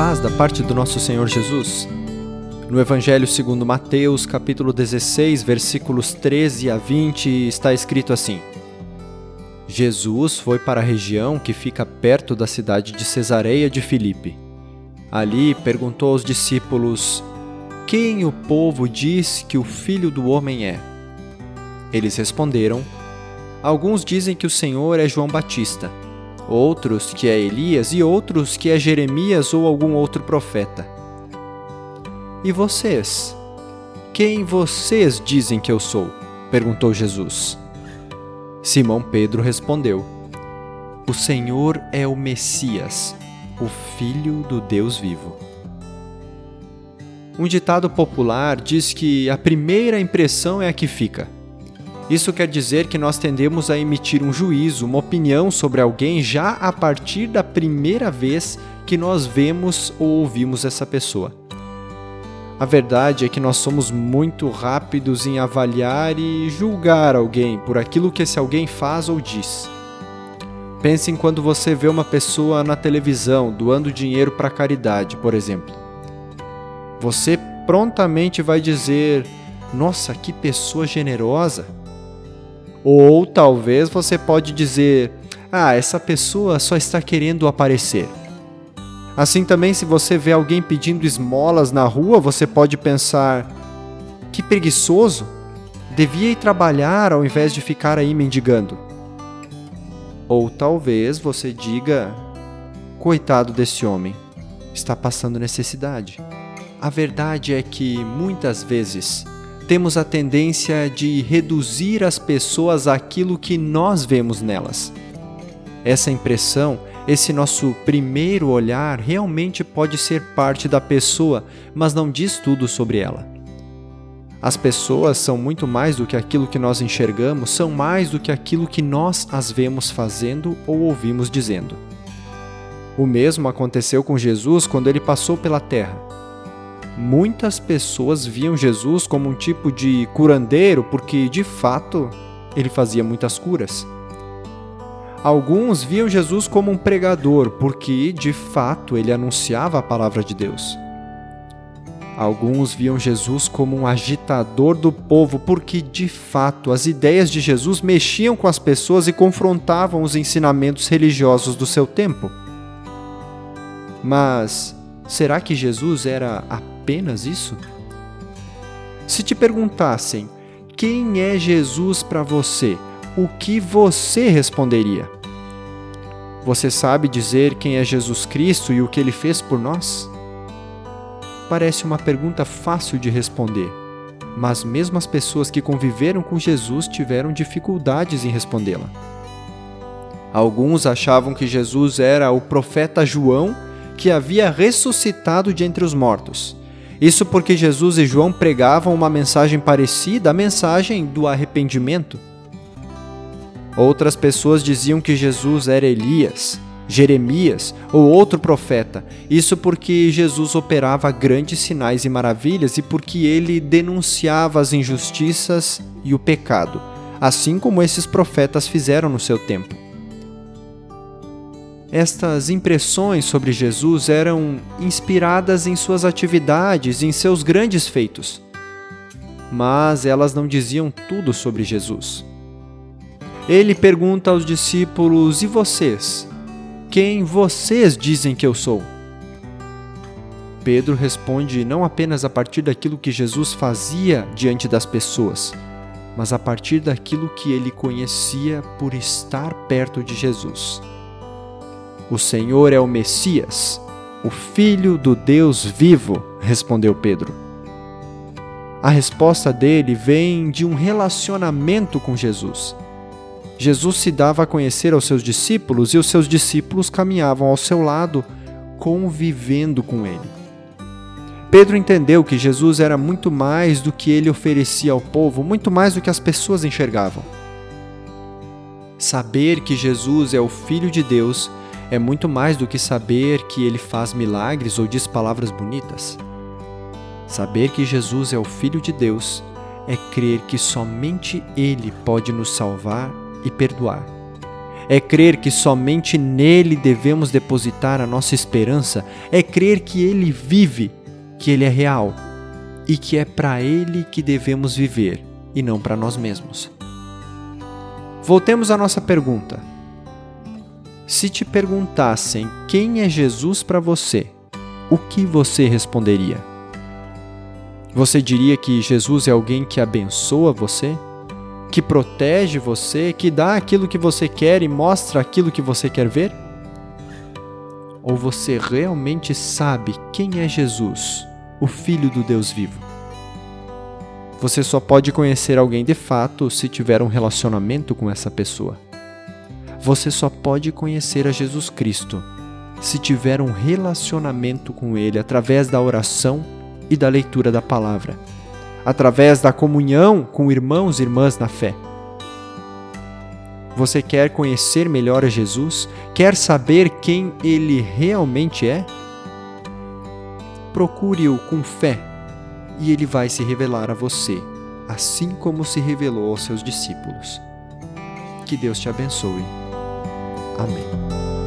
paz da parte do nosso Senhor Jesus. No Evangelho segundo Mateus, capítulo 16, versículos 13 a 20, está escrito assim: Jesus foi para a região que fica perto da cidade de Cesareia de Filipe. Ali perguntou aos discípulos: Quem o povo diz que o Filho do homem é? Eles responderam: Alguns dizem que o Senhor é João Batista outros que é Elias e outros que é Jeremias ou algum outro profeta. E vocês? Quem vocês dizem que eu sou? perguntou Jesus. Simão Pedro respondeu: O Senhor é o Messias, o Filho do Deus vivo. Um ditado popular diz que a primeira impressão é a que fica. Isso quer dizer que nós tendemos a emitir um juízo, uma opinião sobre alguém já a partir da primeira vez que nós vemos ou ouvimos essa pessoa. A verdade é que nós somos muito rápidos em avaliar e julgar alguém por aquilo que esse alguém faz ou diz. Pense em quando você vê uma pessoa na televisão doando dinheiro para caridade, por exemplo. Você prontamente vai dizer: Nossa, que pessoa generosa! Ou talvez você pode dizer: "Ah, essa pessoa só está querendo aparecer". Assim também, se você vê alguém pedindo esmolas na rua, você pode pensar: "Que preguiçoso! Devia ir trabalhar ao invés de ficar aí mendigando". Ou talvez você diga: "Coitado desse homem, está passando necessidade". A verdade é que muitas vezes temos a tendência de reduzir as pessoas àquilo que nós vemos nelas. Essa impressão, esse nosso primeiro olhar, realmente pode ser parte da pessoa, mas não diz tudo sobre ela. As pessoas são muito mais do que aquilo que nós enxergamos, são mais do que aquilo que nós as vemos fazendo ou ouvimos dizendo. O mesmo aconteceu com Jesus quando ele passou pela terra muitas pessoas viam Jesus como um tipo de curandeiro porque, de fato, ele fazia muitas curas. Alguns viam Jesus como um pregador porque, de fato, ele anunciava a palavra de Deus. Alguns viam Jesus como um agitador do povo porque, de fato, as ideias de Jesus mexiam com as pessoas e confrontavam os ensinamentos religiosos do seu tempo. Mas será que Jesus era apenas isso? Se te perguntassem quem é Jesus para você, o que você responderia? Você sabe dizer quem é Jesus Cristo e o que ele fez por nós? Parece uma pergunta fácil de responder, mas mesmo as pessoas que conviveram com Jesus tiveram dificuldades em respondê-la. Alguns achavam que Jesus era o profeta João que havia ressuscitado de entre os mortos. Isso porque Jesus e João pregavam uma mensagem parecida à mensagem do arrependimento. Outras pessoas diziam que Jesus era Elias, Jeremias ou outro profeta. Isso porque Jesus operava grandes sinais e maravilhas e porque ele denunciava as injustiças e o pecado, assim como esses profetas fizeram no seu tempo. Estas impressões sobre Jesus eram inspiradas em suas atividades, em seus grandes feitos. Mas elas não diziam tudo sobre Jesus. Ele pergunta aos discípulos: E vocês? Quem vocês dizem que eu sou? Pedro responde não apenas a partir daquilo que Jesus fazia diante das pessoas, mas a partir daquilo que ele conhecia por estar perto de Jesus. O Senhor é o Messias, o Filho do Deus vivo, respondeu Pedro. A resposta dele vem de um relacionamento com Jesus. Jesus se dava a conhecer aos seus discípulos e os seus discípulos caminhavam ao seu lado, convivendo com ele. Pedro entendeu que Jesus era muito mais do que ele oferecia ao povo, muito mais do que as pessoas enxergavam. Saber que Jesus é o Filho de Deus é muito mais do que saber que ele faz milagres ou diz palavras bonitas. Saber que Jesus é o Filho de Deus é crer que somente Ele pode nos salvar e perdoar. É crer que somente nele devemos depositar a nossa esperança, é crer que ele vive, que ele é real e que é para ele que devemos viver e não para nós mesmos. Voltemos à nossa pergunta. Se te perguntassem quem é Jesus para você, o que você responderia? Você diria que Jesus é alguém que abençoa você? Que protege você, que dá aquilo que você quer e mostra aquilo que você quer ver? Ou você realmente sabe quem é Jesus, o Filho do Deus vivo? Você só pode conhecer alguém de fato se tiver um relacionamento com essa pessoa. Você só pode conhecer a Jesus Cristo se tiver um relacionamento com Ele através da oração e da leitura da palavra, através da comunhão com irmãos e irmãs na fé. Você quer conhecer melhor a Jesus? Quer saber quem Ele realmente é? Procure-o com fé e ele vai se revelar a você, assim como se revelou aos seus discípulos. Que Deus te abençoe. Amém.